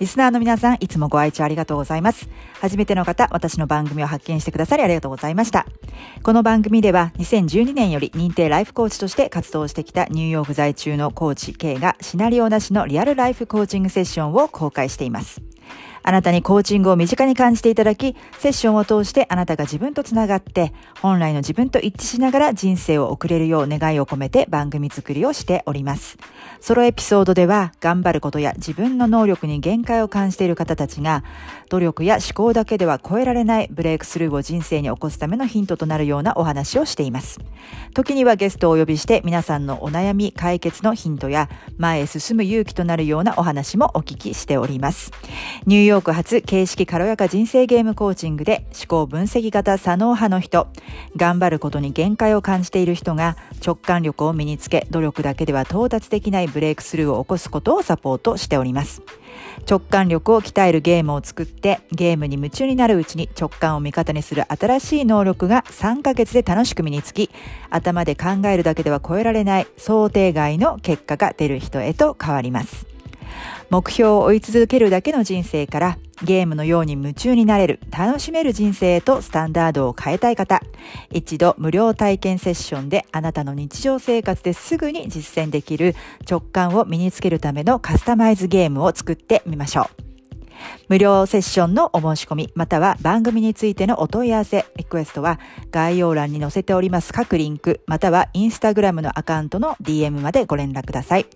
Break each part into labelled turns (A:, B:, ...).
A: リスナーの皆さん、いつもご愛聴ありがとうございます。初めての方、私の番組を発見してくださりありがとうございました。この番組では、2012年より認定ライフコーチとして活動してきたニューヨーク在中のコーチ K がシナリオなしのリアルライフコーチングセッションを公開しています。あなたにコーチングを身近に感じていただき、セッションを通してあなたが自分とつながって、本来の自分と一致しながら人生を送れるよう願いを込めて番組作りをしております。ソロエピソードでは、頑張ることや自分の能力に限界を感じている方たちが、努力や思考だけでは超えられないブレイクスルーを人生に起こすためのヒントとなるようなお話をしています。時にはゲストをお呼びして皆さんのお悩み解決のヒントや前へ進む勇気となるようなお話もお聞きしております。ニューヨーク発形式軽やか人生ゲームコーチングで思考分析型左脳派の人、頑張ることに限界を感じている人が直感力を身につけ努力だけでは到達できないブレイクスルーを起こすことをサポートしております。直感力を鍛えるゲームを作ってゲームに夢中になるうちに直感を味方にする新しい能力が3ヶ月で楽しく身につき頭で考えるだけでは超えられない想定外の結果が出る人へと変わります。目標を追い続けるだけの人生からゲームのように夢中になれる、楽しめる人生へとスタンダードを変えたい方、一度無料体験セッションであなたの日常生活ですぐに実践できる直感を身につけるためのカスタマイズゲームを作ってみましょう。無料セッションのお申し込み、または番組についてのお問い合わせ、リクエストは概要欄に載せております各リンク、またはインスタグラムのアカウントの DM までご連絡ください。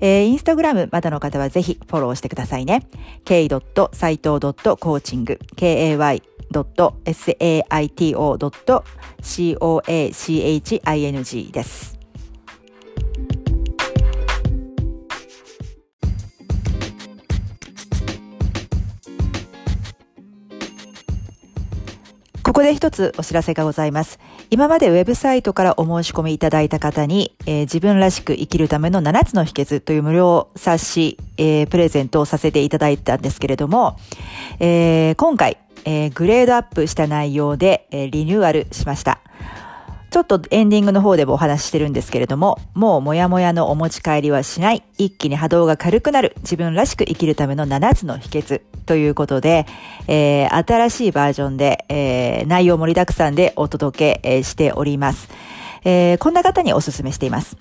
A: えー、インスタグラムまだの方はぜひフォローしてくださいね。k 斎藤 .coaching, kay saito.coaching です。ここで一つお知らせがございます。今までウェブサイトからお申し込みいただいた方に、えー、自分らしく生きるための7つの秘訣という無料冊子、えー、プレゼントをさせていただいたんですけれども、えー、今回、え、グレードアップした内容で、え、リニューアルしました。ちょっとエンディングの方でもお話ししてるんですけれども、もうもやもやのお持ち帰りはしない、一気に波動が軽くなる、自分らしく生きるための7つの秘訣ということで、えー、新しいバージョンで、えー、内容盛りだくさんでお届け、しております。えー、こんな方にお勧めしています。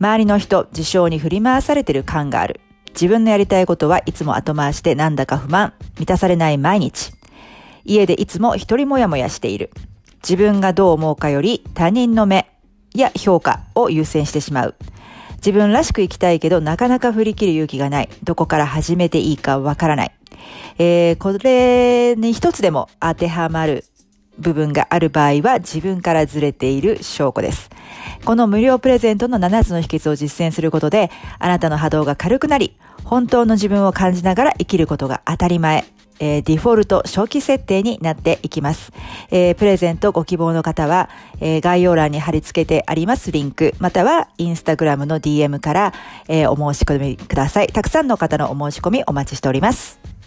A: 周りの人、事象に振り回されてる感がある。自分のやりたいことはいつも後回してなんだか不満、満たされない毎日。家でいつも一人もやもやしている。自分がどう思うかより他人の目や評価を優先してしまう。自分らしく生きたいけどなかなか振り切る勇気がない。どこから始めていいかわからない。えー、これに一つでも当てはまる部分がある場合は自分からずれている証拠です。この無料プレゼントの7つの秘訣を実践することで、あなたの波動が軽くなり、本当の自分を感じながら生きることが当たり前。えー、デフォルト初期設定になっていきます。えー、プレゼントご希望の方は、えー、概要欄に貼り付けてありますリンク、またはインスタグラムの DM から、えー、お申し込みください。たくさんの方のお申し込みお待ちしております。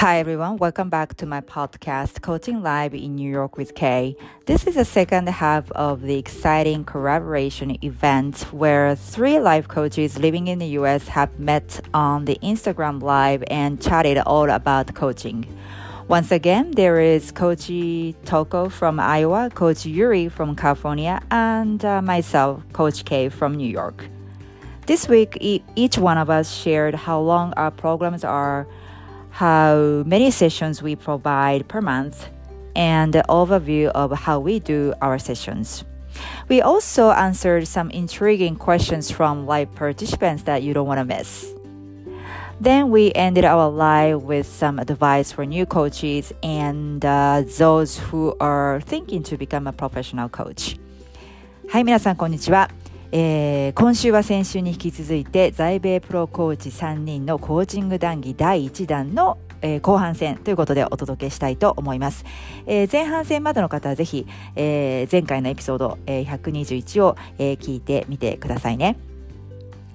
A: Hi everyone, welcome back to my podcast, Coaching Live in New York with Kay. This is the second half of the exciting collaboration event where three life coaches living in the US have met on the Instagram Live and chatted all about coaching. Once again, there is Coach Toko from Iowa, Coach Yuri from California, and uh, myself, Coach K from New York. This week, e- each one of us shared how long our programs are how many sessions we provide per month, and the overview of how we do our sessions. We also answered some intriguing questions from live participants that you don't want to miss. Then we ended our live with some advice for new coaches and uh, those who are thinking to become a professional coach. はい、皆さんこんにちは。 えー今週は先週に引き続いて在米プロコーチ3人のコーチング談義第1弾の、えー後半戦ということでお届けしたいと思います、えー前半戦までの方はぜひ、えー前回のエピソード、えー121を、えー聞いてみてくださいね。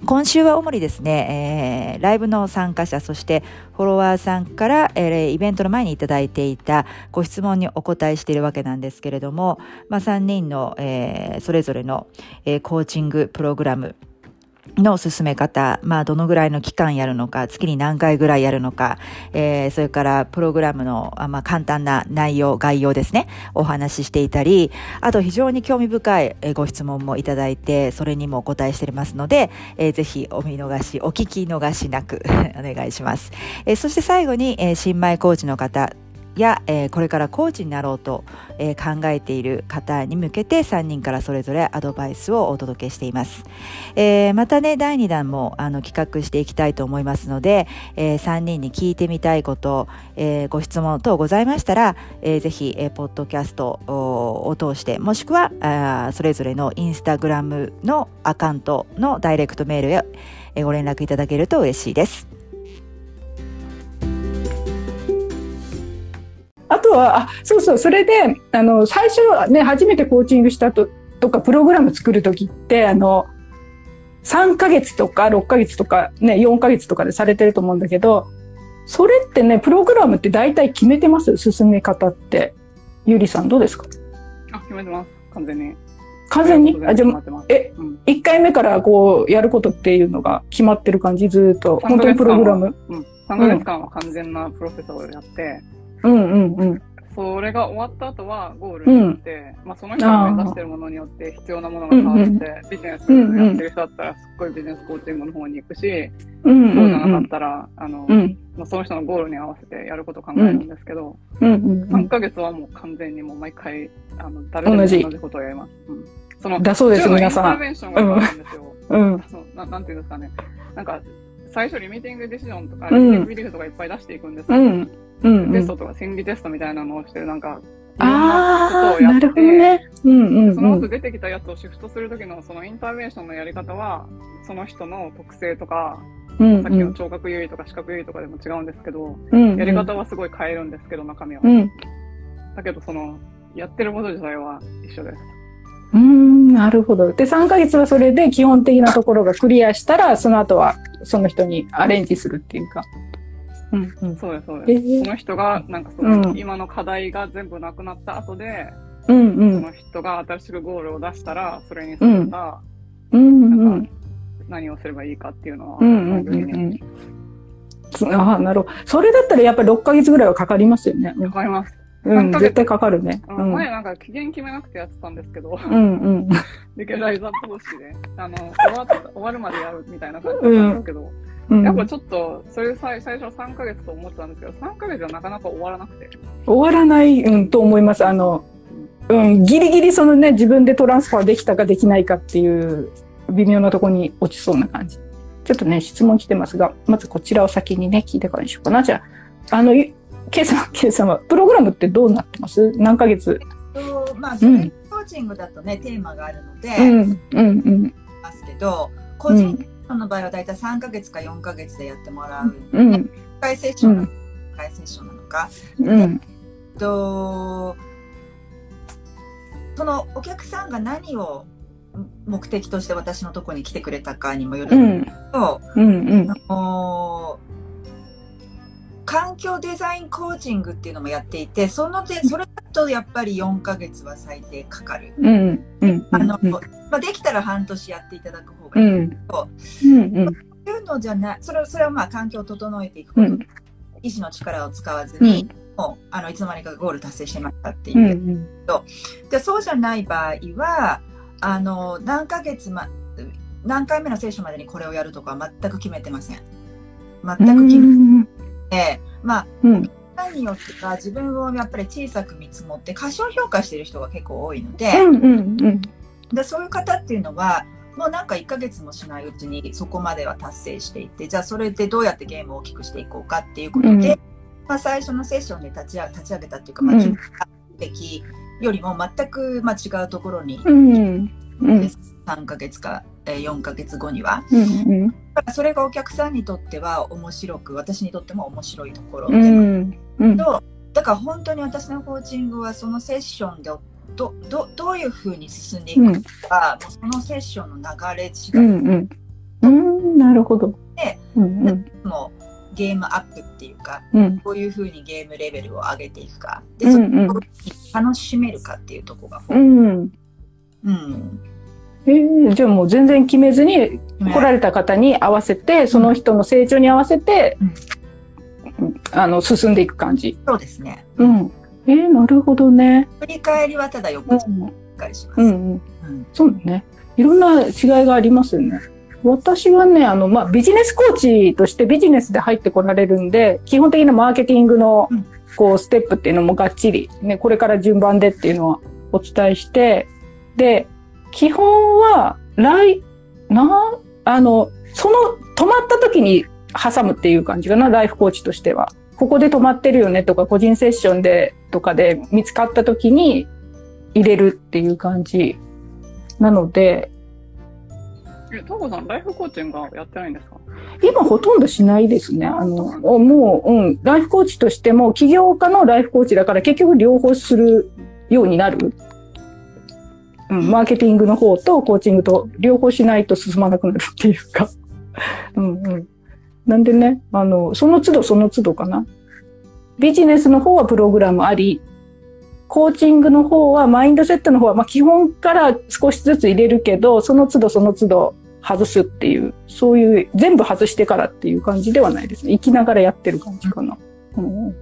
A: 今週は主にですね、えーライブの参加者、そしてフォロワーさんから、えーイベントの前にいただいていたご質問にお答えしているわけなんですけれども、まあ、3人の、えーそれぞれの、えーコーチングプログラムの進め方、まあ、どのぐらいの期間やるのか、月に何回ぐらいやるのか、えーそれからプログラムの、まあ、簡単な内容、概要ですね、お話ししていたり、あと非常に興味深いご質問もいただいて、それにもお答えしていますので、えーぜひお見逃し、お聞き逃しなく お願いします。えーそして最後に、え新米コーチの方、や、えーこれからコーチになろうと、えー考えている方に向けて3人からそれぞれアドバイスをお届けしています。えーまたね、第2弾もあの企画していきたいと思いますので、え3人に聞いてみたいこと、えーご質問等ございましたら、えーぜひ、えーポッドキャストをを通して、もしくはあそれぞれのインスタグラムのアカウントのダイレクトメールへ、ご連絡いただけると嬉しいです。
B: あとは、あ、そうそう、それで、あの、最初はね、初めてコーチングしたと、とか、プログラム作るときって、あの、3ヶ月とか6ヶ月とかね、4ヶ月とかでされてると思うんだけど、それってね、プログラムって大体決めてます？進め方って。ゆりさんどうですか？
C: あ、決めてます。完全に。
B: 完全に？あ、じゃあ。え、
C: うん。
B: 1回目からこう、やることっていうのが決まってる感じ？ずーっと。本当にプログラム？
C: うん。3ヶ月間は完全なプロセスをやって、
B: うんうんうん。
C: それが終わった後はゴールに行って、まあその人が目指してるものによって必要なものが変わって、
B: うんうん
C: ビジネスやってる人だったらすっごいビジネスコーチングの方に行くし、
B: うんう
C: そうじゃなかっ
B: ん
C: たら、あの、
B: うん。
C: まあ、その人のゴールに合わせてやることを考えるんですけど、
B: うんうんう
C: 3
B: ん。
C: ヶ月はもう完全にもう毎回、あの、誰でも
B: 同じ
C: ことをやります。うん。その、
B: だそうです、皆さん。
C: インターベンションがあるんですよ。
B: うん。
C: あのななんていうんですかね。なんか、最初リミティングディシジョンとか、
B: うん
C: リミティングビリフとかいっぱい出していくんですよ。
B: うん。うんうん
C: テスト。とか心理テストみたいなのをしてる、なんか、
B: ああ、なるほどね。うんうん
C: その後
B: うん。
C: 出てきたやつをシフトするときのそのインターベンションのやり方は、その人の特性とか、
B: うん
C: さっきの聴覚優位とか視覚優位とかでも違うんですけど、
B: うん。
C: やり方はすごい変えるんですけど、中身は
B: う。ん。
C: だけど、その、やってること自体は一緒です。
B: うん、なるほど。で、3ヶ月はそれで基本的なところがクリアしたら、その後はその人にアレンジするっていうか。うんうん。
C: そうです、そう
B: え
C: です。
B: ー
C: その人が、なんかその、
B: うん
C: 今の課題が全部なくなった後で、
B: うんうん。
C: その人が新しくゴールを出したら、それに沿った
B: うんう
C: なん
B: ん。
C: 何をすればいいかっていうのは、
B: うんうんうんうん。ああ、なるほど。それだったらやっぱり6ヶ月ぐらいはかかりますよね。
C: わかります。
B: うん、
C: 3ヶ月
B: 絶対かかるね。うん。
C: 前なんか期限決めなくてやってたんですけど、
B: うんうん。
C: リケライザー投資で、あの、終わ終わるまでやるみたいな感じだったんですけど、
B: うん、
C: やっぱちょっと、それ最最初3ヶ月と思ってたんですけど、3ヶ月はなかなか終わらなくて。
B: 終わらない、うん、と思います。あの、うん、ギリギリそのね、自分でトランスファーできたかできないかっていう微妙なところに落ちそうな感じ。ちょっとね、質問来てますが、まずこちらを先にね、聞いてからにしようかな。じゃあ、あの、ゆケイさん、ケイさんは、プログラムってどうなってます？何ヶ月？
A: とまあ、
B: うん
A: コーチングだとね、テーマがあるので、
B: うん、うん、うん、
A: ますけど、個人の場合はだいたい3ヶ月か4ヶ月でやってもらう。
B: うん、
A: 1回セッションなのか、1回セッションなのか。
B: うん、
A: と、そのお客さんが何を目的として私のところに来てくれたかにもよる
B: うんん、
A: だけど、
B: うん、うん、
A: あの環境デザインコーチングっていうのもやっていて、そので、それだとやっぱり4ヶ月は最低かかる。
B: うん、うん、
A: あの、まあ、できたら半年やっていただく方がいい。
B: うん、うん、うん、
A: そういうのじゃない、それそれはまあ環境を整えていくこと、
B: うん、
A: 意志の力を使わずに、もうあのいつの間にかゴール達成してましたっていう。う。
B: ん、
A: でそうじゃない場合はあの何ヶ月ま何回目のセッションまでにこれをやるとかは全く決めてません。全く決めて、まあ
B: うん、
A: 何によってか自分をやっぱり小さく見積もって過小評価している人が結構多いので,、
B: うん、うん、
A: でそういう方っていうのはもうなんか1ヶ月もしないうちにそこまでは達成していてじゃあそれでどうやってゲームを大きくしていこうかっていうことで、
B: うん。
A: まあ、最初のセッションで立ち上立ち上げたっていうか、まあ、
B: うん。
A: 決めたべきよりも全く、まあ、違うところに
B: うん、うん。
A: 3ヶ月かえー4ヶ月後には。
B: うん。うん。
A: だからそれがお客さんにとっては面白く、私にとっても面白いところ
B: う
A: で、
B: ん。うん。
A: とだから本当に私のコーチングはそのセッションでどどどういうふうに進んでいくか、もうそのセッションの流れ次第、
B: うん。うん。うん。なるほど。
A: で
B: うん。うん。
A: もうゲームアップっていうか、
B: うん。
A: こういうふうにゲームレベルを上げていくか、で、そ
B: うんうん
A: こを楽しめるかっていうところが、
B: うん。
A: うん。
B: えー、じゃあもう全然決めずに来られた方に合わせて、その人の成長に合わせて、あの、進んでいく感じ。
A: そうですね。
B: うん。えー、なるほどね。
A: 振り返りはただ横し
B: うん。
A: っかりします。
B: うん。うん。
A: うん
B: そうだね。いろんな違いがありますよね。私はね、あの、まあ、ビジネスコーチとしてビジネスで入ってこられるんで、基本的なマーケティングの
A: うん、
B: こう、ステップっていうのもがっちり、ね、これから順番でっていうのはお伝えして、で、基本は、来、な、あの、その、止まった時に挟むっていう感じかな、ライフコーチとしては。ここで止まってるよねとか、個人セッションで、とかで見つかった時に入れるっていう感じ。なので、
C: え、タコさん、ライフコーチングはやってないんですか？
B: 今ほとんどしないですね。
C: あ
B: あの、もう、うん、ライフコーチとしても、起業家のライフコーチだから結局両方するようになる。うん、マーケティングの方とコーチングと両方しないと進まなくなるっていうか。うんうん。なんでね、あの、その都度その都度かな。ビジネスの方はプログラムあり、コーチングの方は、マインドセットの方は、まあ、基本から少しずつ入れるけど、その都度その都度外すっていう、そういう、全部外してからっていう感じではないですね。生きながらやってる感じかな。うんうん、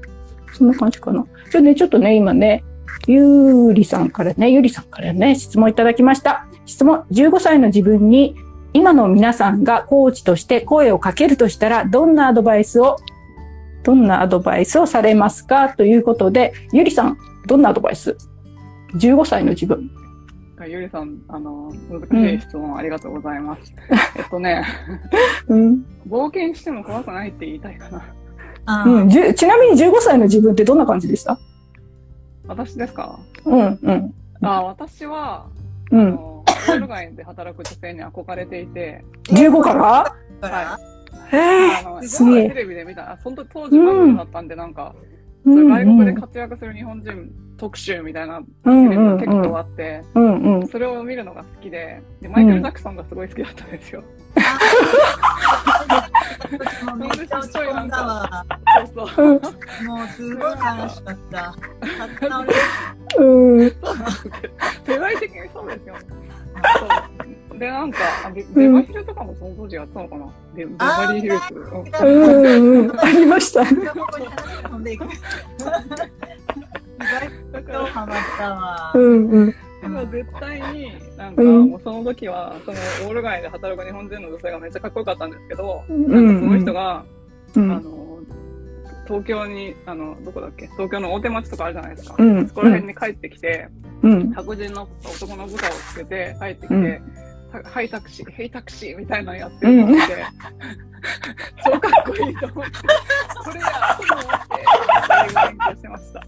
B: そんな感じかな。じゃあね、ちょっとね、今ね、ゆうりさんからね、ゆうりさんからね、質問いただきました。質問、15歳の自分に、今の皆さんがコーチとして声をかけるとしたら、どんなアドバイスを、どんなアドバイスをされますかということで、ゆりさん、どんなアドバイス ?15 歳の自分。
C: ゆりさん、あの、難しい質問ありがとうございます。えっとね、
B: うん。
C: 冒険しても怖くないって言いたいかな。
B: うん、ちなみに15歳の自分ってどんな感じでした？
C: 私ですか？
B: うん、うん、
C: あ、私は、
B: うん。
C: あの、オール街で働く女性に憧れていて、
B: 15から？
A: から
B: へ
C: あの、
B: すげえ。
C: テレビで見た、あその時当時バブルだったんで、なんか、外国で
B: うん
C: 活躍する日本人特集みたいなテ
B: うん
C: レビが結構あって、
B: うんうん。
C: それを見るのが好きで、でマイケル・ジャクソンがすごい好きだったんですよ。
A: もうめっちゃ落ち込んだわ。
C: そうそう。
B: うん
A: もうすごい悲しかった。立て直れ
B: うん。
C: 世代的にそうですよね。そうで、なんか、あベベバヒルとかもその当時やったのかなベベバリーヒルズ。うん
B: うんうん。ありました。
C: だから、
A: とハマったわ
B: う。んうん。
C: でも絶対に、なんか、
B: うん。
C: もうその時は、そのオール街で働く日本人の女性がめっちゃかっこよかったんですけど、
B: うん。
C: なんかその人が、
B: う
C: あ
B: ん。
C: の、東京に、あの、どこだっけ？東京の大手町とかあるじゃないですか。
B: うん。
C: そこら辺に帰ってきて、
B: うん。
C: 白人の男の部下をつけて帰ってきて、
B: うん
C: ははいタクシー、ヘイタクシーみたいなのやってるのを見て、超かっこいいと思って、これやと思って、勉強してました。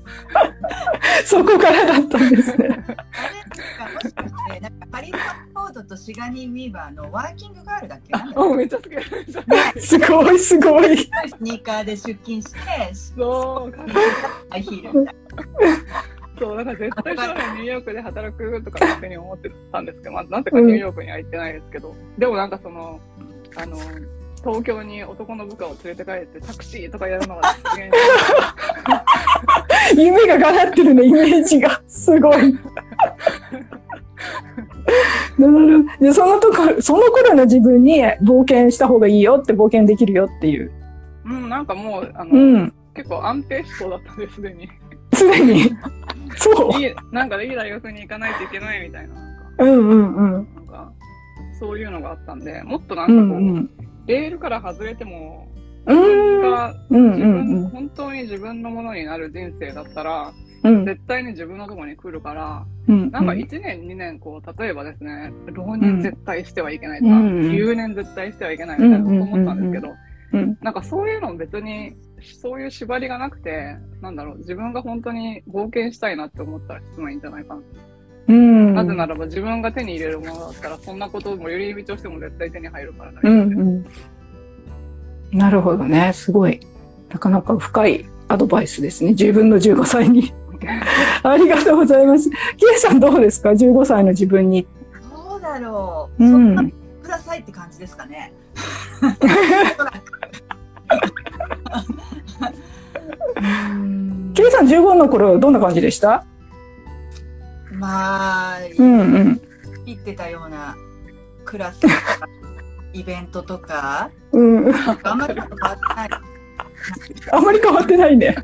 B: そこからだったんですね。
A: なんかもしかして、なんかハリソン・フォードとシガニー・ウィーバーのワーキングガールだっけ
C: あ、めっちゃ好き。めっちゃ好き
B: すごいすごい。
A: スニーカーで出勤して、
C: そう、かっこいい
A: ハイヒールみたいな
C: そう、だから絶対将来ニューヨークで働くとか勝手に思ってたんですけど、まあ、なぜかニューヨークには行ってないですけど、でもなんかその、あの、東京に男の部下を連れて帰ってタクシーとかやるのが
B: 夢が叶ってるね、イメージが。すごい。でそのとこ、その頃の自分に冒険した方がいいよって冒険できるよっていう。
C: うん、なんかもう、あの、
B: うん。
C: 結構安定しそうだったんです、すでに。
B: すでに。そう。
C: いい、なんかいい大学に行かないといけないみたいな、なんか、
B: うんうんうん。
C: なんか、そういうのがあったんで、もっとな
B: うん
C: かこう、
B: んうん。
C: レールから外れても、
B: う
C: 自分
B: ん
C: が、
B: うん
C: 自分、
B: うん
C: 本当に自分のものになる人生だったら、
B: うん。
C: 絶対に自分のところに来るから、
B: うん。
C: なんか1年、2年、こう、例えばですね、浪人絶対してはいけないとか、
B: うん
C: 留年絶対してはいけないみたいなこと思ったんですけど、
B: うん
C: なんかそういうの別に、そういう縛りがなくて、なんだろう、自分が本当に冒険したいなって思ったらしてもいいんじゃないかな。
B: うん。
C: なぜならば自分が手に入れるものだったら、そんなことも寄り道をしても絶対手に入るから大
B: うん。うん。なるほどね。すごい。なかなか深いアドバイスですね。自分の15歳に。ありがとうございます。キエさんどうですか ?15 歳の自分に。
D: どうだろう。
B: う
D: そんな、
B: ん。
D: くださいって感じですかね。うん
B: キエさん15の頃どんな感じでした？
D: まあ、
B: うんうん。
D: 言ってたようなクラスとか、イベントとか、
B: うん。
D: あんまり変わってない。
B: あまり変わってないね。
D: で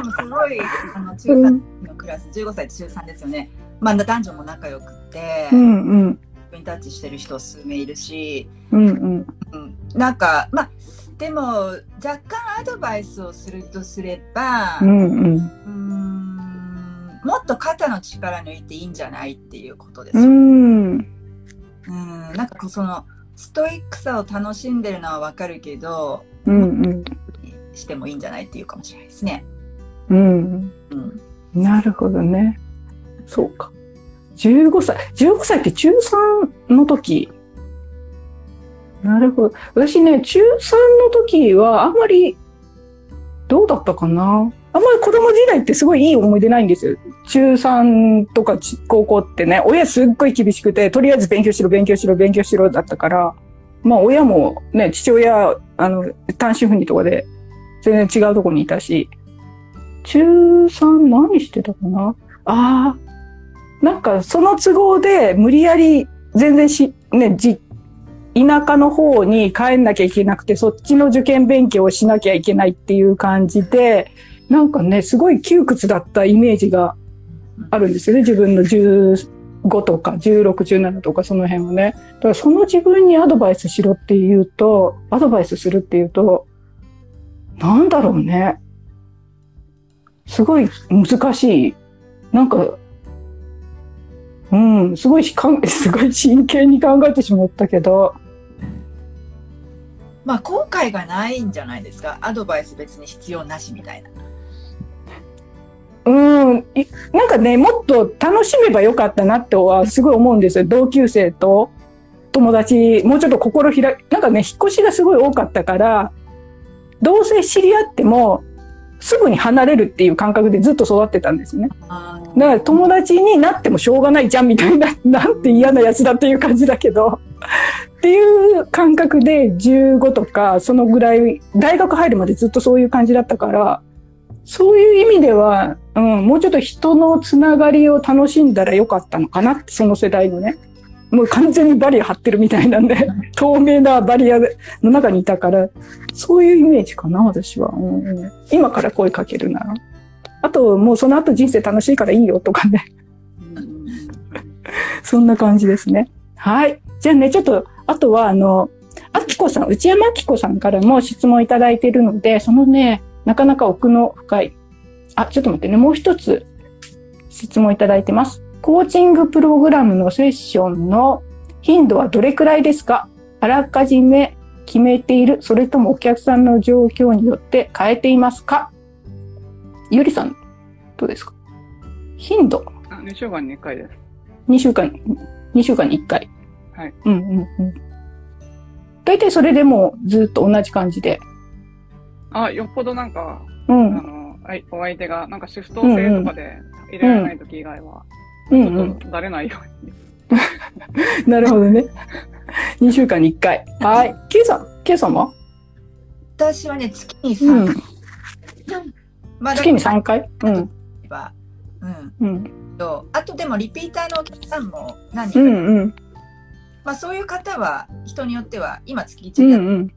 D: もすごい、あの、中3のクラス、15歳と中3ですよね。まあ、男女も仲良くて、
B: うんうん。
D: インタッチしてる人数名いるし、
B: うんうん。
D: うん、なんか、まあ、でも、若干アドバイスをするとすれば、
B: うんうん。
D: うーんもっと肩の力抜いていいんじゃないっていうことです
B: う
D: よ。
B: ん。
D: うん、なんかこうその、ストイックさを楽しんでるのはわかるけど、
B: うんうん。
D: してもいいんじゃないっていうかもしれないですね。
B: うん。
D: うん。
B: なるほどね。そうか。15歳。15歳って中3の時。なるほど。私ね、中3の時はあんまり、どうだったかな？あんまり子供時代ってすごいいい思い出ないんですよ。中3とか高校ってね、親すっごい厳しくて、とりあえず勉強しろ、勉強しろ、勉強しろだったから、まあ親もね、父親、あの、単身赴任とかで全然違うとこにいたし、中3何してたかな？ああ、なんかその都合で無理やり全然し、ね、じ、田舎の方に帰んなきゃいけなくて、そっちの受験勉強をしなきゃいけないっていう感じで、なんかね、すごい窮屈だったイメージがあるんですよね。自分の15とか16、17とかその辺はね。だからその自分にアドバイスしろっていうと、アドバイスするっていうと、なんだろうね。すごい難しい。なんか、うん、すごい、すごい真剣に考えてしまったけど、
D: まあ、後悔がないんじゃないですか？アドバイス別に必要なしみたいな。
B: うん、いなんかね、もっと楽しめばよかったなってはすごい思うんですよ。同級生と友達、もうちょっと心開い、なんかね、引っ越しがすごい多かったから、どうせ知り合っても、すぐに離れるっていう感覚でずっと育ってたんですね。
D: あ
B: だから友達になってもしょうがないじゃんみたいな、なんて嫌なやつだっていう感じだけど、っていう感覚で15とか、そのぐらい、大学入るまでずっとそういう感じだったから、そういう意味では、うん、もうちょっと人のつながりを楽しんだらよかったのかなって、その世代のね。もう完全にバリア張ってるみたいなんで、透明なバリアの中にいたから、そういうイメージかな、私は。うんうん、今から声かけるなら。あと、もうその後人生楽しいからいいよとかね。
D: うん
B: そんな感じですね。はい。じゃあね、ちょっと、あとは、あの、あきこさん、内山あきこさんからも質問いただいているので、そのね、なかなか奥の深い。あ、ちょっと待ってね、もう一つ質問いただいてます。コーチングプログラムのセッションの頻度はどれくらいですか？あらかじめ決めているそれともお客さんの状況によって変えていますか？ゆりさん、どうですか？頻度
C: あ2週間に1回です。
B: 2週間、2週間に1回。
C: はい。
B: うんうんうん。大体それでもうずっと同じ感じで。
C: あ、よっぽどなんか、あ
B: うん。
C: の、あいお相手が、なんかシフト制とかで入れられない時以外は、ちょ
B: うんうん
C: っ。とだれないように。
B: なるほどね。2週間に1回。はい。ケイさん、ケイさんは？
D: 私はね、月に
B: う
D: 3
B: ん。
D: 回。まあ
B: 月に3回？うん。
D: は、うん。
B: うん。
D: と、あとでもリピーターのお客さんも何
B: う
D: 人か、
B: んうん。
D: まあそういう方は人によっては今月
B: う
D: 1やっ
B: んうん。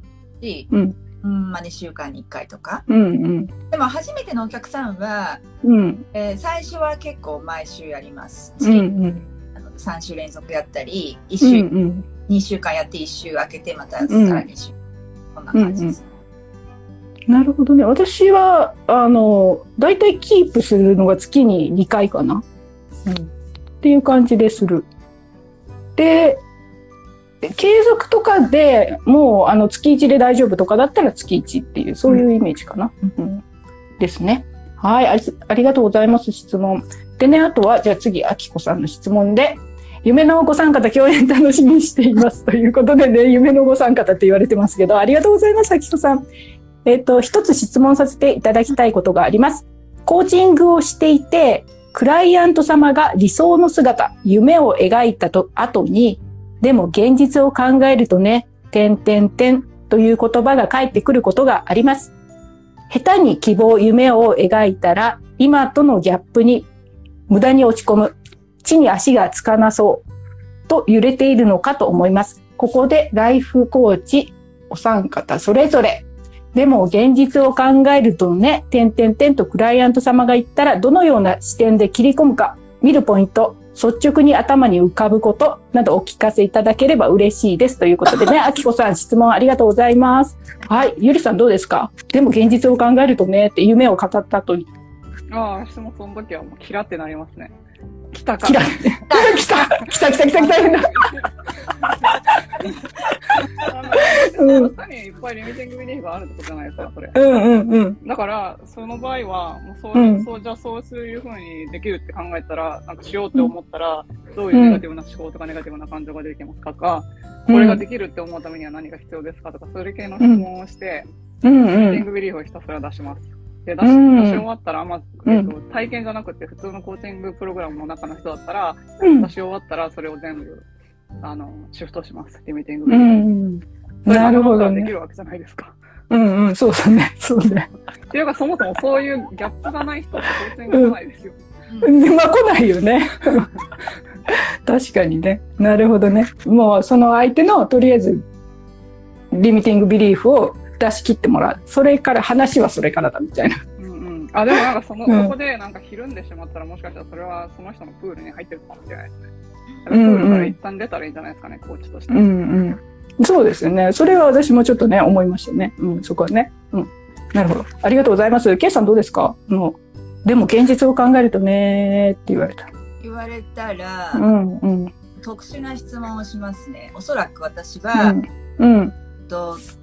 B: うん
D: うん、まあ2週間に1回とか。
B: うんうん。
D: でも初めてのお客さんは、
B: うん
D: えー最初は結構毎週やります。
B: うんうん。
D: あの3週連続やったり、1
B: う
D: 週、
B: んうん。
D: 2週間やって1週空けてまたさ
B: ん
D: らに2週。こんな感じです。
B: なるほどね。私は、あの、だいたいキープするのが月に2回かな。うん。っていう感じでする。で、継続とかでもう、あの、月1で大丈夫とかだったら月1っていう、そういうイメージかな。うん。ですね。はいあり、ありがとうございます、質問。でね、あとは、じゃあ次、あきこさんの質問で、夢のご参加共演楽しみにしています。ということでね、夢のご参加って言われてますけど、ありがとうございます、あきこさん。えっ、と、一つ質問させていただきたいことがあります。コーチングをしていて、クライアント様が理想の姿、夢を描いたと後に、でも現実を考えるとね、点点点という言葉が返ってくることがあります。下手に希望、夢を描いたら、今とのギャップに無駄に落ち込む。地に足がつかなそう。と揺れているのかと思います。ここでライフコーチ、お三方それぞれ。でも現実を考えるとね、点々点とクライアント様が言ったらどのような視点で切り込むか、見るポイント、率直に頭に浮かぶことなどお聞かせいただければ嬉しいです。ということでね、あきこさん質問ありがとうございます。はい、ゆりさんどうですか？でも現実を考えるとねって夢を語ったと
C: ああ、私もその時はもうキラってなりますね。来たか
B: 来た来た来た来た来た来た
C: あの、下にいっぱいリミティングビリーフがあるってことじゃないですか、それ。
B: うんうんうん。
C: だから、その場合は、もうそう、
B: うん
C: そう、じゃあそういうふうにできるって考えたら、なんかしようって思ったら、どういうネガティブな思考とかネガティブな感情が出てきますかとか、これができるって思うためには何が必要ですかとか、それ系の質問をして、
B: うん
C: リミティン
B: うん。
C: グビリーフをひたすら出します。で、出し終わったら、まず、
B: うん
C: えっと、体験じゃなくて、普通のコーチングプログラムの中の人だったら、
B: うん
C: 出し終わったら、それを全部、あの、シフトします。リミティングビ
B: う。ん。なるほどね。
C: できるわけじゃないですか。
B: うんうん、そうだね。そうね。
C: っていうか、そもそもそういうギャップがない人ってコーチング来ないですよ。
B: でまあ来ないよね。確かにね。なるほどね。もうその相手のとりあえずリミティングビリーフを出し切ってもらう。それから話はそれからだみたいな。
C: うんうん。あ、でもなんかその、
B: うん
C: そこでなんかひるんでしまったら、もしかしたらそれはその人のプールに入ってるかもしれないですね。プールから一旦出たらいいんじゃないですかね、コーチとして。
B: うんうん。そうですよね。それは私もちょっとね、思いましたね。うん、そこはね。うん。なるほど。ありがとうございます。ケイさんどうですか？もう、でも現実を考えるとねーって言われた。
D: 言われたら、
B: うんうん。
D: 特殊な質問をしますね。おそらく私
B: う
D: は、
B: ん。うん。
D: と、うんで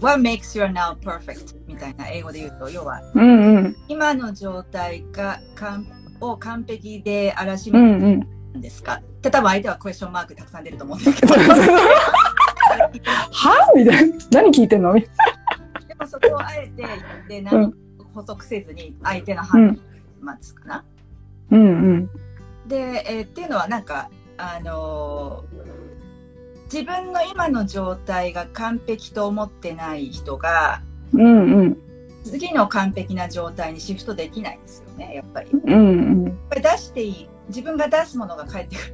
D: What makes you now perfect? みたいな英語で言うと、要は、
B: うんうん。
D: 今の状態がかんを完璧であらし
B: う
D: め
B: んうん。
D: るんですか、って多分相手はクエスチョンマークたくさん出ると思うんですけど、で
B: はみたいな。何聞いてんの？
D: もそこをあえて言って何も補足せずに相手の反応を待つかな。
B: うんうん。
D: で、えーっていうのはなんか、あのー自分の今の状態が完璧と思ってない人が
B: うんうん。
D: 次の完璧な状態にシフトできないんですよねやっぱり。
B: うんうん。
D: 出していい自分が出すものが返ってくる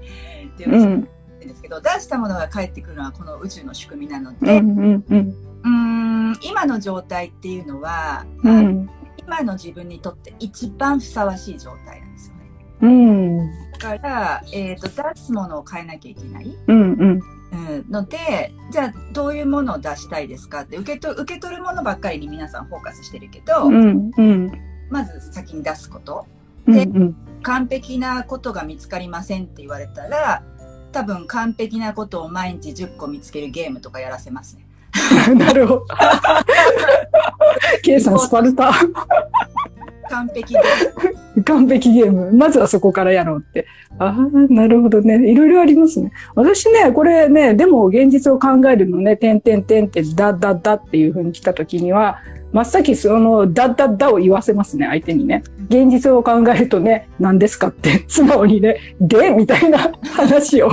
D: っていうのですけど、出したものが返ってくるのはこの宇宙の仕組みなの
B: う
D: で、
B: んうんうん。
D: うーん今の状態っていうのは、
B: うん
D: 今の自分にとって一番ふさわしい状態なんですよね。
B: うん
D: だから、えー、と出すものを変えなきゃいけない。
B: うんうん
D: うん、のでじゃあどういうものを出したいですかって受けと受け取るものばっかりに皆さんフォーカスしてるけど、
B: うんうん
D: まず先に出すこと
B: うん
D: 完璧なことが見つかりませんって言われたら多分完璧なことを毎日10個見つけるゲームとかやらせますね。
B: なるほど。ケイさんスパルタ。
D: 完璧で
B: 完璧ゲーム。まずはそこからやろうって。ああ、なるほどね。いろいろありますね。私ね、これね、でも現実を考えるのね、てんてんてんって、だだだっていう風に来た時には、真っ先その、だだだを言わせますね、相手にね。現実を考えるとね、何ですかって、素直にね、でみたいな 話を。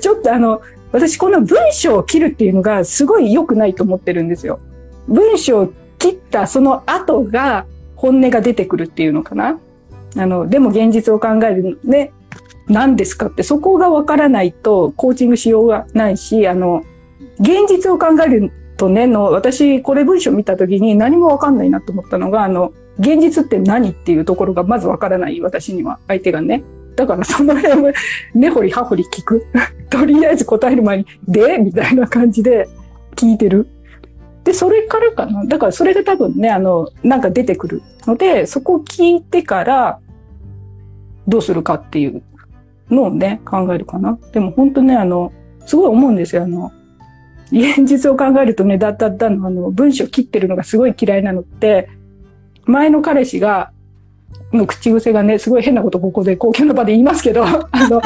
B: ちょっとあの、私この文章を切るっていうのがすごい良くないと思ってるんですよ。文章を切ったその後が本音が出てくるっていうのかな？あの、でも現実を考えるね、何ですかってそこがわからないとコーチングしようがないし、あの、現実を考えるとねの、私これ文章見た時に何もわかんないなと思ったのが、あの、現実って何っていうところがまずわからない私には、相手がね。だからその辺を根掘り葉掘り聞く。とりあえず答える前に、で？みたいな感じで聞いてる。で、それからかな。だからそれが多分ね、あの、なんか出てくるので、そこを聞いてから、どうするかっていうのをね、考えるかな。でも本当ね、あの、すごい思うんですよ。あの、現実を考えるとね、だっただの、あの、文章切ってるのがすごい嫌いなのって、前の彼氏が、の口癖がね、すごい変なことここで公共の場で言いますけど、あの、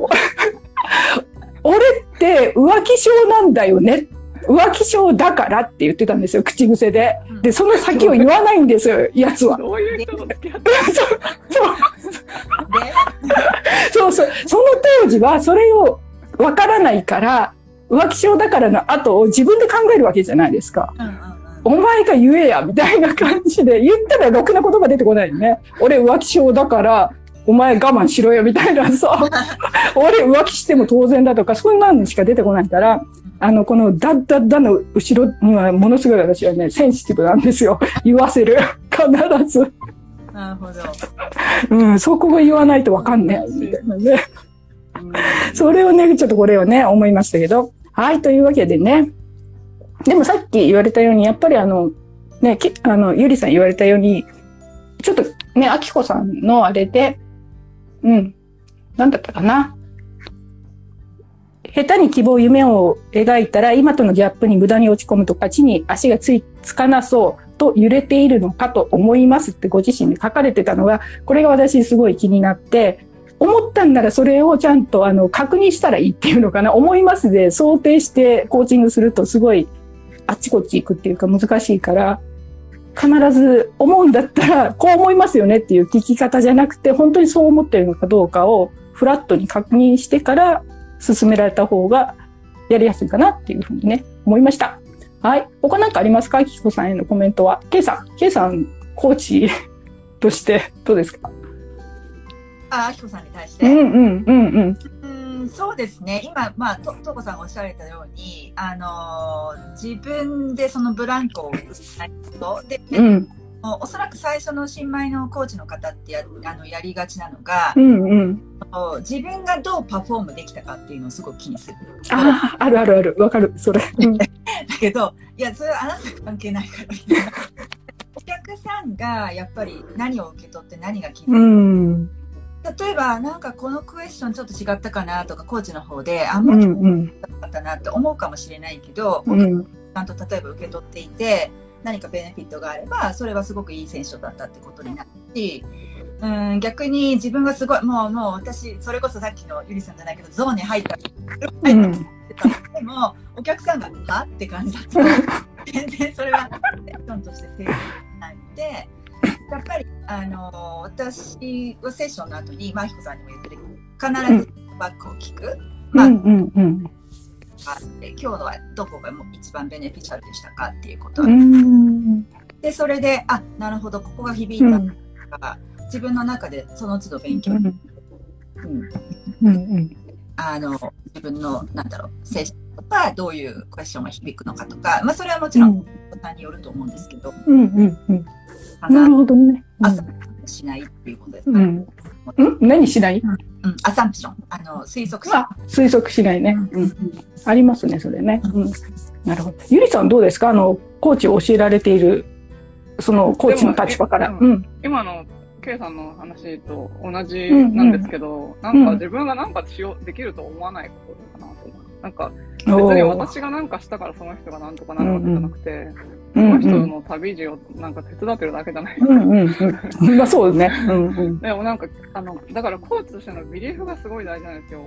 B: 俺って浮気症なんだよね。浮気症だからって言ってたんですよ、口癖で。で、その先を言わないんですよ、やつは。
C: どういう人と付き合って
B: そうそう
D: で、
B: そう そう。その当時はそれをわからないから、浮気症だからの後を自分で考えるわけじゃないですか。
D: うんうんうん。
B: お前が言えや、みたいな感じで、言ったらろくな言葉出てこないよね。俺浮気症だから、お前我慢しろよ、みたいなさ。俺浮気しても当然だとか、そんなのしか出てこないから、あの、このダッダッダの後ろにはものすごい私はね、センシティブなんですよ。言わせる。必ず。
D: なるほど。
B: うん、そこを言わないとわかんねえ、みたいなね。それをね、ちょっとこれをね、思いましたけど。はい、というわけでね。でもさっき言われたように、やっぱりあの、ね、きあの、ゆりさん言われたように、ちょっとね、あきこさんのあれで、うん、なんだったかな。下手に希望、夢を描いたら、今とのギャップに無駄に落ち込むとか、地に足がつい、つかなそうと揺れているのかと思いますってご自身で書かれてたのが、これが私すごい気になって、思ったんならそれをちゃんとあの確認したらいいっていうのかな。思いますで想定してコーチングするとすごいあっちこっち行くっていうか難しいから、必ず思うんだったらこう思いますよねっていう聞き方じゃなくて、本当にそう思ってるのかどうかをフラットに確認してから進められた方がやりやすいかなっていうふうにね、思いました。はい。他なんかありますか？キキコさんへのコメントは。ケイさん、ケイさん、コーチとしてどうですか？
D: あ、あきこさんに対して？
B: うんうんうんうん。
D: うん、そうですね。今、まあ、と、とこさんがおっしゃられたように、あのー自分でそのブランコを打つこと。で、で
B: うん
D: もおそらく最初の新米のコーチの方ってやあのやりがちなのが
B: う、んうん。
D: 自分がどうパフォームできたかっていうのをすごく気にする。
B: ああ、あるあるある。わかる。それ。うん
D: だけど、いや、それはあなた関係ないから。お客さんがやっぱり何を受け取って何が気に
B: うん。
D: 例えば、なんかこのクエスチョンちょっと違ったかなとか、コーチの方で、あ、
B: んうん。
D: とだったなって思うかもしれないけど、
B: うん。
D: ちゃんと例えば受け取っていて、何かベネフィットがあれば、それはすごくいい選手だったってことになるし、うん、逆に自分がすごい、もう、もう私、それこそさっきのゆりさんじゃないけど、ゾーンに入った。
B: うん。
D: でも、お客さんが、はって感じだと、全然それは、セッションとして成立しないので、やっぱり、あの、私はセッションの後に、マヒコさんにも言ってる必ずバックを聞く。
B: うんうんうん。
D: あって今日のはどこがもう一番ベネフィシャルでしたかっていうこと、
B: うん。
D: でそれであなるほどここが響いた
B: うん。
D: とか、自分の中でその都度勉強、
B: うん。
D: うん
B: うん。
D: あの自分のなんだろう精神とかどういうクエスチョンが響くのかとか、まあ、それはもちろんおさんによると思うんですけど、
B: うん。うん。うん。
D: あ
B: なる
D: の
B: ほどね。
D: 朝しないっていうことですか、
B: うん。うん？何しない？
D: うんアサンプションあの推測し
B: あ、推測しないね。うん。ありますね、それね。うん。なるほど。ゆりさんどうですか？あの、コーチを教えられている、そのコーチの立場から。うん。
C: 今の K さんの話と同じなんですけど、なんか自分がなんかしようできると思わないことかなと思う。なんか別に私がなんかしたからその人がなんとかなるわけじゃなくて、その人の旅路をなんか手伝ってるだけじゃないですか。
B: うんうんうん。まあそうね。うんうん。
C: でもなんか、あの、だからコーチとしてのビリーフがすごい大事なんですよ。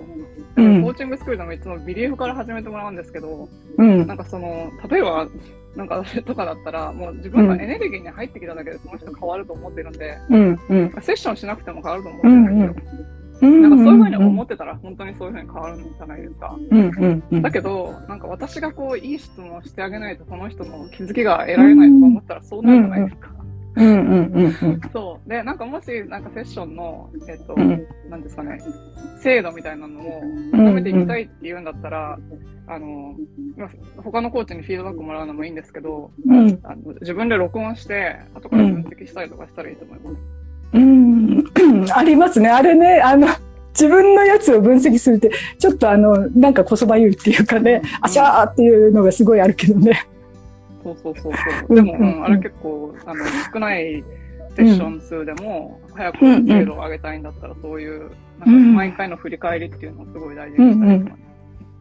B: うん
C: コーチングスクールでもいつもビリーフから始めてもらうんですけど、
B: うん
C: なんかその、例えば、なんか私とかだったら、もう自分のエネルギーに入ってきただけでその人変わると思ってるんで、
B: うんうん。
C: セッションしなくても変わると思ってるんですよ。
B: うん
C: なんかそういうふうに思ってたら本当にそういうふうに変わるんじゃないですか。
B: うんうんうん。
C: だけど、なんか私がこう、いい質問をしてあげないとその人の気づきが得られないとか思ったらそうなるじゃないですか。そう。で、なんかもし、なんかセッションの、えっ、と、
B: うん
C: なんですかね、制度みたいなのを
B: うん
C: 深めていきたいって言うんだったら、あの、まあ他のコーチにフィードバックもらうのもいいんですけど、
B: うん
C: あの自分で録音して、後から分析したりとかしたらいいと思います。
B: うん、ありますね。あれね、あの、自分のやつを分析するって、ちょっとあの、なんかこそばゆいっていうかね、あしゃーっていうのがすごいあるけどね。
C: そうそうそう
B: う
C: そう。でも、
B: んうん
C: うんあれ結構、あの、少ないセッション数でも、早く精度を上げたいんだったら、そういう、なんか毎回の振り返りっていうのをすごい大事にしたいと思います。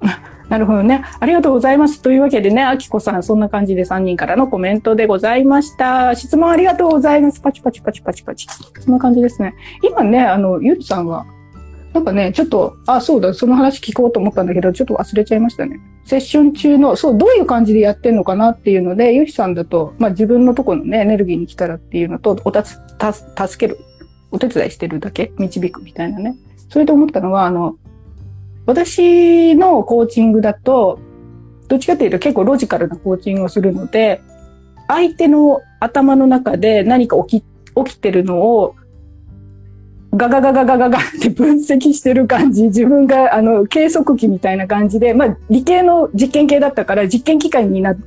B: なるほどね。ありがとうございます。というわけでね、あきこさん、そんな感じで3人からのコメントでございました。質問ありがとうございます。パチパチパチパチパチ。そんな感じですね。今ね、あの、ゆりさんは、なんかね、ちょっと、あ、そうだ、その話聞こうと思ったんだけど、ちょっと忘れちゃいましたね。セッション中の、そう、どういう感じでやってんのかなっていうので、ゆりさんだと、まあ自分のとこのね、エネルギーに来たらっていうのと、おたつ、た、助ける、お手伝いしてるだけ、導くみたいなね。それで思ったのは、あの、私のコーチングだと、どっちかというと結構ロジカルなコーチングをするので、相手の頭の中で何か起き、起きてるのを、ガガガガガガガって分析してる感じ、自分があの計測器みたいな感じで、まあ理系の実験系だったから実験機械になって、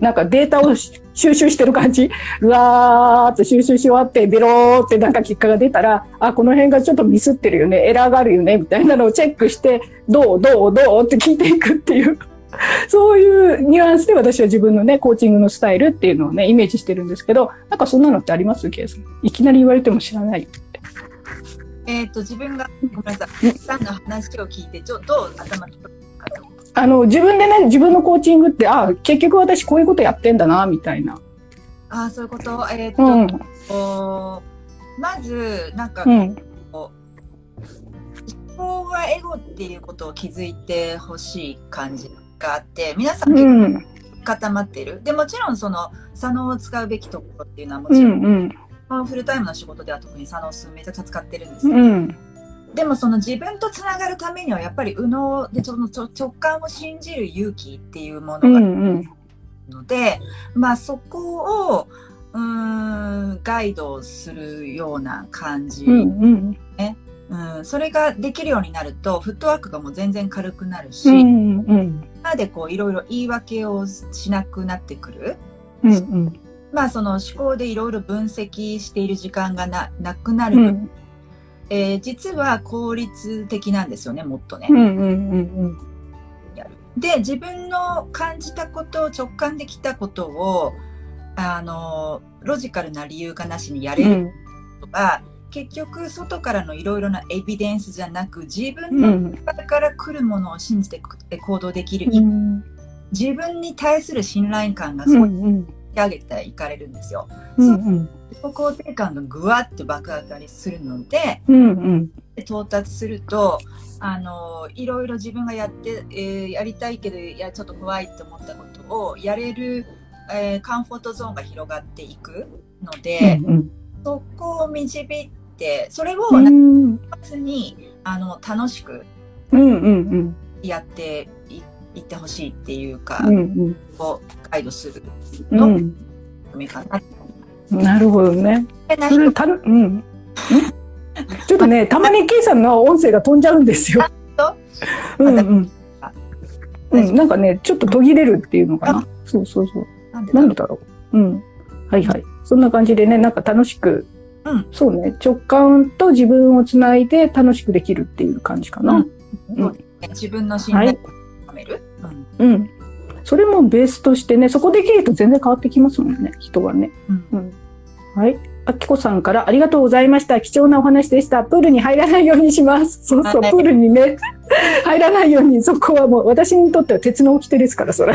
B: なんかデータをし収集してる感じ。うわーって収集し終わって、ベローってなんか結果が出たら、あ、この辺がちょっとミスってるよね、エラーがあるよね、みたいなのをチェックして、どうどうどうって聞いていくっていう。そういうニュアンスで私は自分のね、コーチングのスタイルっていうのをね、イメージしてるんですけど、なんかそんなのってあります？ケイさん。いきなり言われても知らない。
D: えっ、と、自分が、ごめんなさい、さんの話を聞いて、ちょどう頭。
B: あの、自分でね、自分のコーチングって、あ、結局私こういうことやってんだな、みたいな。
D: ああ、そういうこと？えっ、と、
B: うん。
D: こうまず、なんか、
B: うん。
D: 思考はエゴっていうことを気づいてほしい感じがあって、皆さん。固まってる。で、もちろんその、左脳を使うべきところっていうのはも
B: うん。
D: ちろん、
B: うん。
D: まあフルタイムの仕事では特に左脳数めちゃくちゃ使ってるんですよ。
B: うん。
D: でもその自分とつながるためにはやっぱり右脳でその直感を信じる勇気っていうものがある
B: うん。うん。
D: ので、まあそこをうーんガイドするような感じ、
B: うん。うん。
D: うん、それができるようになるとフットワークがもう全然軽くなるし、
B: うん。うん。
D: 今でこういろいろ言い訳をしなくなってくる。
B: うん。うん。
D: まあその思考でいろいろ分析している時間がななくなる、
B: うん。
D: えー実は効率的なんですよね、もっとね。
B: うん。うん。
D: で、自分の感じたこと、直感できたことを、あの、ロジカルな理由がなしにやれる
B: うん。
D: ことが、結局外からのいろいろなエビデンスじゃなく、自分の
B: うん。
D: 中から来るものを信じて行動できる、
B: うん。
D: 自分に対する信頼感が
B: う
D: そう
B: ん。
D: 上げていかれるんですよ。
B: うん。
D: 自己肯定感がぐわっと爆上がりするので、
B: うん。
D: 到達すると、あの、いろいろ自分がやって、えーやりたいけど、いや、ちょっと怖いって思ったことをやれる、えーカンフォートゾーンが広がっていくので、
B: うん。
D: そこを導いて、それを
B: う
D: なん
B: ん。
D: 末に、あの、楽しく
B: うん。うん。
D: やっていいってほしいっていうか、
B: うん。
D: こうガイドする
B: うん。
D: な。
B: なるほどね。それ、た、うん。んちょっとね、たまに K さんの音声が飛んじゃうんですよ。うんうん。うん、なんかね、ちょっと途切れるっていうのかな。そうそうそう。
D: なんでだろう？
B: う？うん。はいはい。そんな感じでね、なんか楽しく、
D: うん
B: そうね、直感と自分をつないで楽しくできるっていう感じかな。
D: うん自分の信頼
B: はい。
D: を高める？うん
B: うん。それもベースとしてね、そこできると全然変わってきますもんね、人はね。
D: うん
B: はい。あきこさんからありがとうございました。貴重なお話でした。プールに入らないようにします。そうそう、
D: はい
B: プールにね、入らないように、そこはもう私にとっては鉄の掟ですから、それ。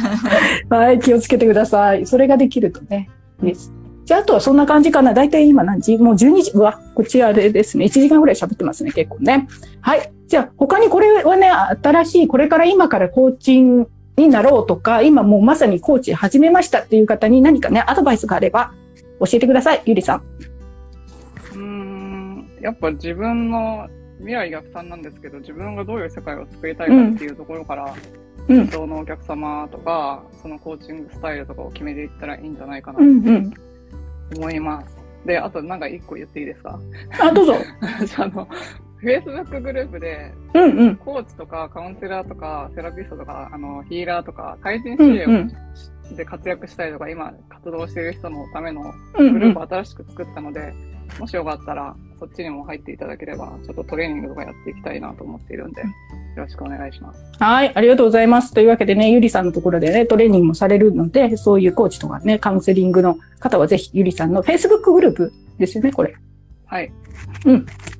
B: はい、気をつけてください。それができるとね。です。じゃあ、あとはそんな感じかな。だいたい今何時？もう12時。うわ、こっちあれですね。1時間ぐらい喋ってますね、結構ね。はい。じゃあ、他にこれはね、新しい、これから今からコーチングになろうとか、今もうまさにコーチ始めましたっていう方に何かね、アドバイスがあれば教えてください。ゆりさん。
C: うーん、やっぱ自分の未来逆算なんですけど、自分がどういう世界を作りたいかっていうところから、
B: うん
C: 理想のお客様とか、そのコーチングスタイルとかを決めていったらいいんじゃないかなと
B: うんうん。
C: 思います。で、あとなんか一個言っていいですか？
B: あ、どうぞ。
C: 私 あの、Facebook グループで、
B: うんうん。
C: コーチとかカウンセラーとかセラピストとか、あの、ヒーラーとか、対人
B: うん
C: 支援で活躍したりとか、今活動している人のための
B: うんうん
C: グループを新しく作ったので、もしよかったら、そっちにも入っていただければ、ちょっとトレーニングとかやっていきたいなと思っているんで、よろしくお願いします。
B: はい、ありがとうございます。というわけでね、ゆりさんのところでね、トレーニングもされるので、そういうコーチとかね、カウンセリングの方はぜひ、ゆりさんの Facebook グループですよね、これ。
C: はい。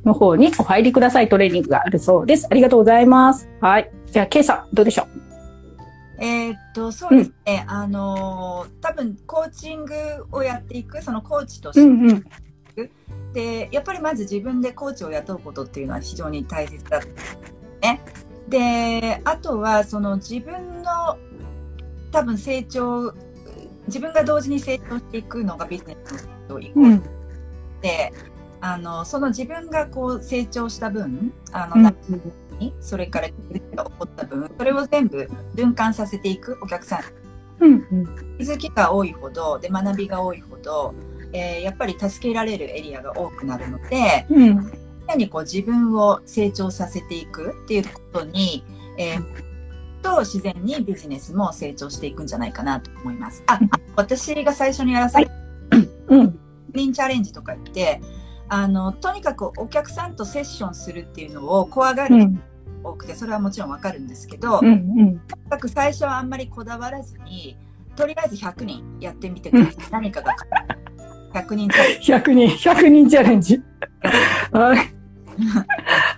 B: の方にお入りくださいトレーニングがあるそうです。ありがとうございます。はい。じゃあ、ケイさん、どうでしょ
D: えーっと、そうですね。あのー、多分、コーチングをやっていく、そのコーチとし
B: う
D: て、
B: んうん。
D: で、やっぱりまず自分でコーチを雇うことっていうのは非常に大切だと思うんですね。で、あとは、その自分の多分成長、自分が同時に成長していくのがビジネスの成長イコール
B: うん。
D: で、あの、その自分がこう成長した分、あの、
B: うん
D: 中にそれからが起こった分、それを全部循環させていくお客さん
B: うん。
D: 気づきが多いほどで学びが多いほど、えーやっぱり助けられるエリアが多くなるので
B: うん。
D: 常にこう自分を成長させていくっていうことに、えーと自然にビジネスも成長していくんじゃないかなと思います。あ、あ私が最初にやらされた
B: うん。
D: リンチャレンジとか言ってあのとにかくお客さんとセッションするっていうのを怖がる多くてそれはもちろんわかるんですけど、
B: うん。うん。
D: とにかく最初はあんまりこだわらずにとりあえず100人やってみてください。何かが100人チャレンジ
B: 100人、100人チャレンジ。はい。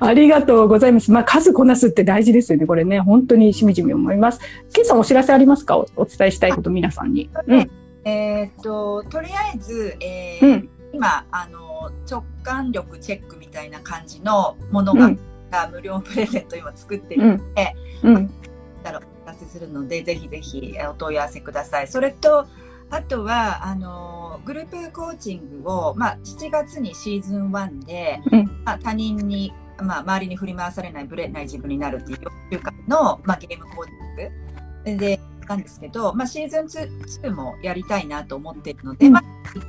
B: ありがとうございます。まあ、数こなすって大事ですよね。これね、本当にしみじみ思います。ケイさんお知らせありますか？おお伝えしたいこと皆さんに。うん。
D: えーっととりあえず、えー
B: うん。
D: 今あの直感力チェックみたいな感じのものが、
B: うん
D: 無料プレゼント今作ってる
B: うん。うん。
D: たらお知らせするので、ぜひぜひえーお問い合わせください。それと、あとは、あの、グループコーチングを、まあ、7月にシーズン1で、
B: うん
D: まあ、他人に、まあ、周りに振り回されない、ブレない自分になるっていう4週間の、まあ、ゲームコーチングで、なんですけど、まあ、シーズン 2, 2もやりたいなと思っているので、
B: うん
D: ま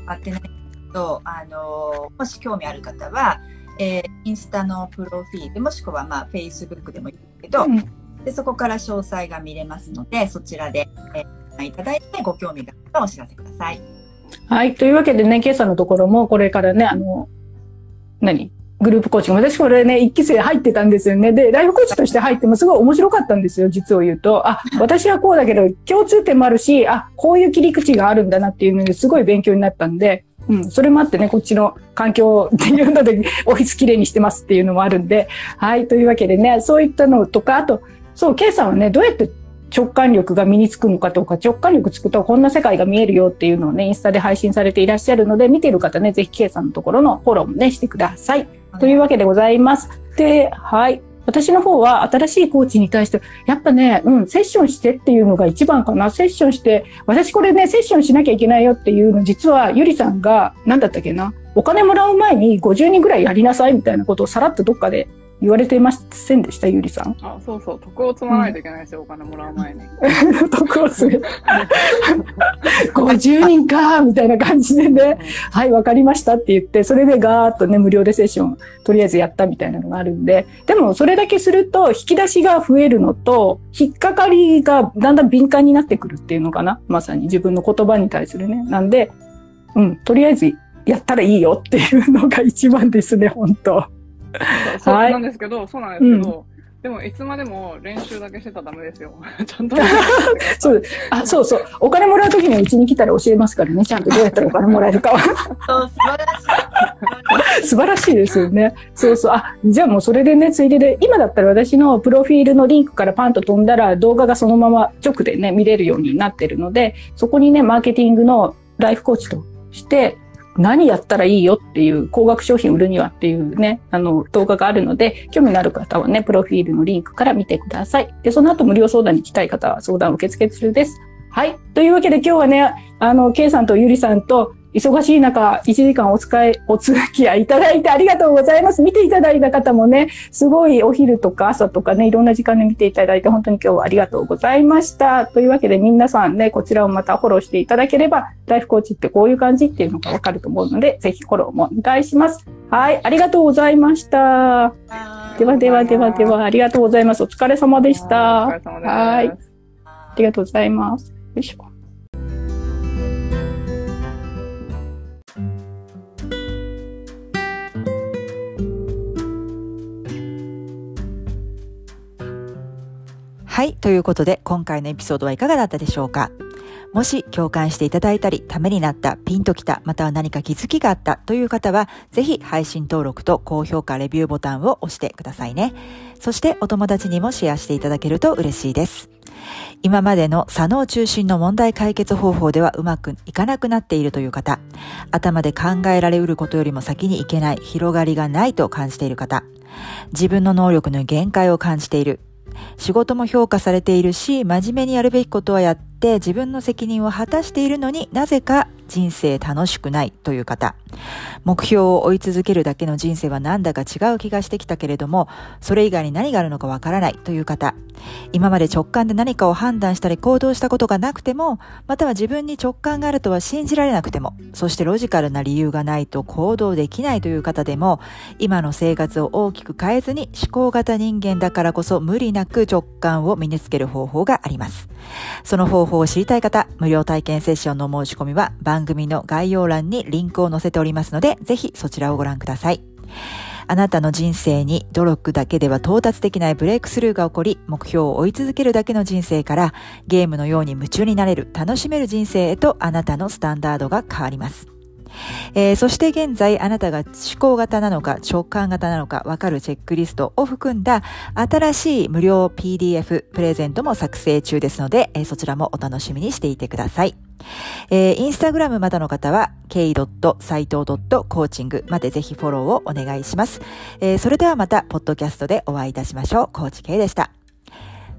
D: あ、やってないんですけど、あの、もし興味ある方は、えーインスタのプロフィール、もしくは、まあ、フェイスブックでもいいけど、で、そこから詳細が見れますので、そちらで、えーいただいてご興味があったらお知らせください。
B: はい。というわけでね、ケイさんのところもこれからね、あの、何？グループコーチング。私これね、一期生入ってたんですよね。で、ライフコーチとして入ってもすごい面白かったんですよ、実を言うと。あ、私はこうだけど、共通点もあるし、あ、こういう切り口があるんだなっていうのですごい勉強になったんで、うん、それもあってね、こっちの環境っていうので、オフィスきれいにしてますっていうのもあるんで、はい。というわけでね、そういったのとか、あと、そう、ケイさんはね、どうやって直感力が身につくのかとか、直感力つくとこんな世界が見えるよっていうのをね、インスタで配信されていらっしゃるので、見てる方ね、ぜひ K さんのところのフォローもね、してください。というわけでございます。で、はい。私の方は新しいコーチに対して、やっぱね、うん、セッションしてっていうのが一番かな。セッションして、私これね、セッションしなきゃいけないよっていうの、実はゆりさんが、なんだったっけな、お金もらう前に50人ぐらいやりなさいみたいなことをさらっとどっかで言われていませんでした、ゆりさん。
C: あ、そうそう、徳を積まないといけないですよ、お金もらう前に。
B: とこする。50 人かみたいな感じでね、はい、わかりましたって言って、それでガーッとね、無料でセッション、とりあえずやったみたいなのがあるんで、でもそれだけすると、引き出しが増えるのと、引っかかりがだんだん敏感になってくるっていうのかな？まさに自分の言葉に対するね。なんで、うん、とりあえずやったらいいよっていうのが一番ですね、本当
C: そうなんですけど、そうなんですけど、でもいつまでも練習だけしてたらダメですよ。ちゃんと。
B: そう、あ、そうそう。お金もらうときにはうちに来たら教えますからね。ちゃんとどうやったらお金もらえるかは。
D: そう、素晴らしい。
B: 素晴らしいですよね。そうそう。あ、じゃあもうそれでね、ついでで、今だったら私のプロフィールのリンクからパンと飛んだら動画がそのまま直でね、見れるようになってるので、そこにね、マーケティングのライフコーチとして、何やったらいいよっていう、高額商品売るにはっていうね、あの、動画があるので、興味のある方はね、プロフィールのリンクから見てください。で、その後無料相談に来たい方は相談受付中です。はい。というわけで今日はね、あの、K さんとゆりさんと、忙しい中、1時間お使い、お付き合いいただいてありがとうございます。見ていただいた方もね、すごいお昼とか朝とかね、いろんな時間で見ていただいて、本当に今日はありがとうございました。というわけで皆さんね、こちらをまたフォローしていただければ、ライフコーチってこういう感じっていうのがわかると思うので、ぜひフォローもお願いします。はい、ありがとうございました。ではではではでは、ありがとうございます。お疲れ様でした。
C: お疲れ様です。
B: はいありがとうございます。よいしょ。
A: はい。ということで、今回のエピソードはいかがだったでしょうか？もし共感していただいたり、ためになった、ピンときた、または何か気づきがあったという方は、ぜひ配信登録と高評価、レビューボタンを押してくださいね。そしてお友達にもシェアしていただけると嬉しいです。今までの左脳中心の問題解決方法ではうまくいかなくなっているという方、頭で考えられうることよりも先にいけない、広がりがないと感じている方、自分の能力の限界を感じている、仕事も評価されているし、真面目にやるべきことはやって自分の責任を果たしているのになぜか人生楽しくないという方。目標を追い続けるだけの人生はなんだか違う気がしてきたけれども、それ以外に何があるのかわからないという方。今まで直感で何かを判断したり行動したことがなくても、または自分に直感があるとは信じられなくても、そしてロジカルな理由がないと行動できないという方でも、今の生活を大きく変えずに思考型人間だからこそ無理なく直感を身につける方法があります。その方法を知りたい方、無料体験セッションの申し込みは番組の概要欄にリンクを載せてておりますので、ぜひそちらをご覧ください。あなたの人生に努力だけでは到達できないブレイクスルーが起こり、目標を追い続けるだけの人生から、ゲームのように夢中になれる、楽しめる人生へとあなたのスタンダードが変わります。えー、そして現在あなたが思考型なのか直感型なのかわかるチェックリストを含んだ新しい無料 PDF プレゼントも作成中ですので、えー、そちらもお楽しみにしていてください。えー、インスタグラムまだの方は k.saito.coaching までぜひフォローをお願いします。えー、それではまた、ポッドキャストでお会いいたしましょう。コーチ K でした。